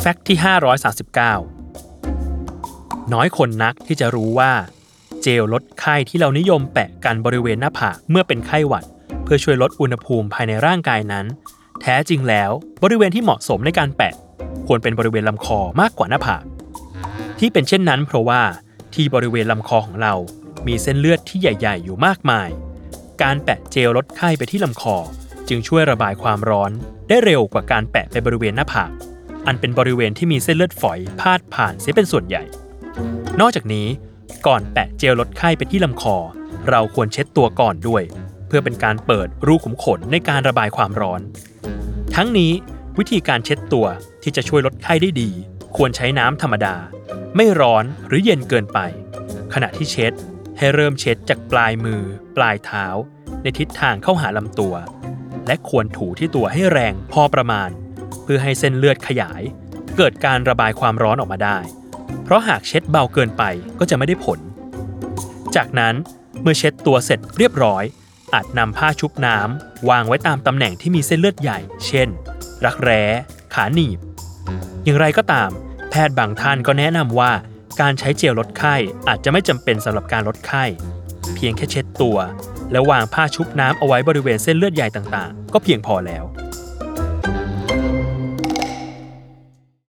แฟกต์ที่ 539 น้อยคนนักที่จะรู้ว่า เจลลดไข้ที่เรานิยมแปะกันบริเวณหน้าผากเมื่อเป็นไข้หวัด เพื่อช่วยลดอุณหภูมิภายในร่างกายนั้น แท้จริงแล้วบริเวณที่เหมาะสมในการแปะ ควรเป็นบริเวณลำคอมากกว่าหน้าผาก ที่เป็นเช่นนั้นเพราะว่าที่บริเวณลำคอของเรา มีเส้นเลือดที่ใหญ่ ๆ อยู่มากมาย การแปะเจลลดไข้ไปที่ลำคอ จึงช่วยระบายความร้อนได้เร็วกว่าการแปะไปบริเวณหน้าผาก อันเป็นบริเวณที่มีเส้นเลือดฝอยพาดผ่านเสียเป็นส่วนใหญ่ นอกจากนี้ก่อนแปะเจลลดไข้ไปที่ลำคอ เราควรเช็ดตัวก่อนด้วย เพื่อเป็นการเปิดรูขุมขนในการระบายความร้อน ทั้งนี้วิธีการเช็ดตัวที่จะช่วยลดไข้ได้ดี ควรใช้น้ำธรรมดา ไม่ร้อนหรือเย็นเกินไป ขณะที่เช็ดให้เริ่มเช็ดจากปลายมือ ปลายเท้า ในทิศทางเข้าหาลำตัว และควรถูที่ตัวให้แรงพอประมาณ เพื่อให้เส้นเลือดขยาย เกิดการระบายความร้อนออกมาได้ เพราะหากเช็ดเบาเกินไปก็จะไม่ได้ผล จากนั้นเมื่อเช็ดตัวเสร็จเรียบร้อย อาจนำผ้าชุบน้ำวางไว้ตามตำแหน่งที่มีเส้นเลือดใหญ่ เช่น รักแร้ ขาหนีบ อย่างไรก็ตาม แพทย์บางท่านก็แนะนำว่าการใช้เจลลดไข้อาจจะไม่จำเป็นสำหรับการลดไข้ เพียงแค่เช็ดตัว แล้ววางผ้าชุบน้ำเอาไว้บริเวณเส้นเลือดใหญ่ต่างๆ ก็เพียงพอแล้ว